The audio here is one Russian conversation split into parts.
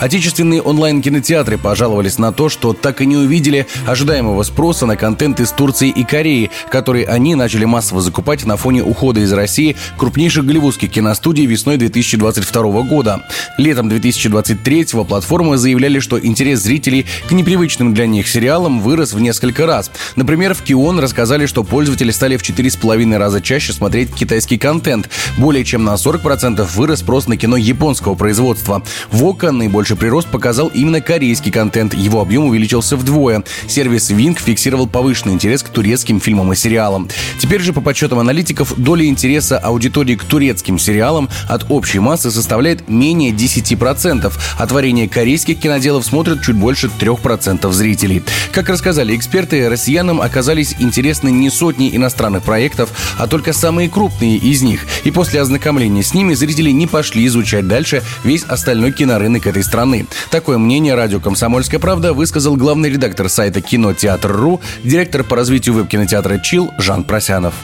Отечественные онлайн-кинотеатры пожаловались на то, что так и не увидели ожидаемого спроса на контент из Турции и Кореи, который они начали массово закупать на фоне ухода из России крупнейших голливудских киностудий весной 2022 года. Летом 2023 платформы заявляли, что интерес зрителей к непривычным для них сериалам вырос в несколько раз. Например, в Кион рассказали, что пользователи стали в 4,5 раза чаще смотреть китайский контент. Более чем на 40% вырос спрос на кино японского производства. В ОКО наибольший прирост показал именно корейский контент. Его объем увеличился вдвое. Сервис Wing фиксировал повышенный интерес к турецким фильмам и сериалам. Теперь же, по подсчетам аналитиков, доля интереса аудитории к турецким сериалам от общей массы составляет менее 10%, а творение корейских киноделов смотрят чуть больше 3% зрителей. Как рассказали эксперты, россиянам оказались интересны не сотни иностранных проектов, а только самые крупные из них. И после ознакомления с ними зрители не пошли изучать дальше весь остальной кинорынок этой страны. Такое мнение радио «Комсомольская правда» высказал главный редактор сайта «Кинотеатр.ру», директор по развитию веб-кинотеатра «Чил» Жан Просянов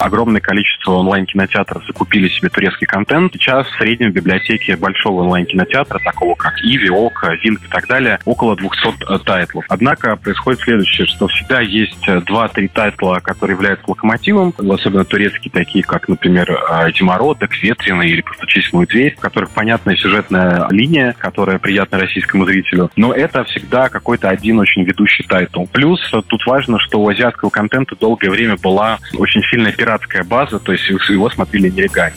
огромное количество онлайн-кинотеатров закупили себе турецкий контент. Сейчас в среднем в библиотеке большого онлайн-кинотеатра, такого как Иви, Okko, Wink и так далее, около 200 э, тайтлов. Однако происходит следующее, что всегда есть 2-3 тайтла, которые являются локомотивом, особенно турецкие, такие как, например, Зимородок, Ветреный или «Постучись в мою дверь», в которых понятная сюжетная линия, которая приятна российскому зрителю. Но это всегда какой-то один очень ведущий тайтл. Плюс тут важно, что у азиатского контента долгое время была очень сильная пиратская база, то есть его смотрели нелегально.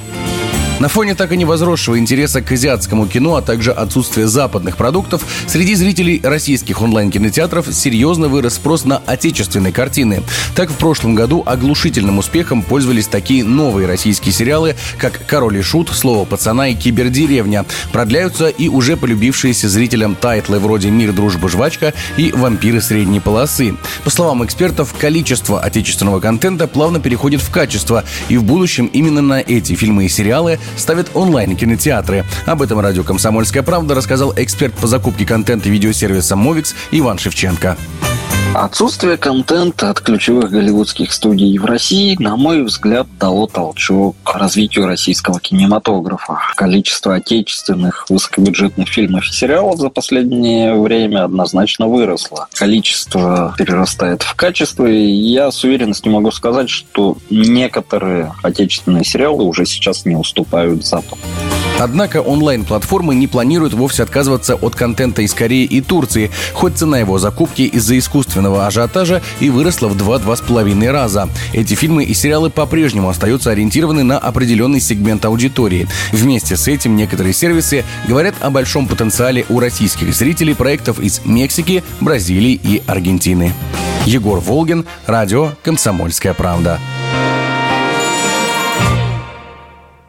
На фоне так и не возросшего интереса к азиатскому кино, а также отсутствия западных продуктов, среди зрителей российских онлайн-кинотеатров серьезно вырос спрос на отечественные картины. Так, в прошлом году оглушительным успехом пользовались такие новые российские сериалы, как «Король и Шут», «Слово пацана» и «Кибердеревня». Продляются и уже полюбившиеся зрителям тайтлы вроде «Мир, дружба, жвачка» и «Вампиры средней полосы». По словам экспертов, количество отечественного контента плавно переходит в качество, и в будущем именно на эти фильмы и сериалы ставят онлайн-кинотеатры. Об этом радио «Комсомольская правда» рассказал эксперт по закупке контента видеосервиса «Мовикс» Иван Шевченко. Отсутствие контента от ключевых голливудских студий в России, на мой взгляд, дало толчок к развитию российского кинематографа. Количество отечественных высокобюджетных фильмов и сериалов за последнее время однозначно выросло. Количество перерастает в качество, и я с уверенностью могу сказать, что некоторые отечественные сериалы уже сейчас не уступают Западу. Однако онлайн-платформы не планируют вовсе отказываться от контента из Кореи и Турции, хоть цена его закупки из-за искусственного ажиотажа и выросла в 2-2,5 раза. Эти фильмы и сериалы по-прежнему остаются ориентированы на определенный сегмент аудитории. Вместе с этим некоторые сервисы говорят о большом потенциале у российских зрителей проектов из Мексики, Бразилии и Аргентины. Егор Волгин, радио «Комсомольская правда».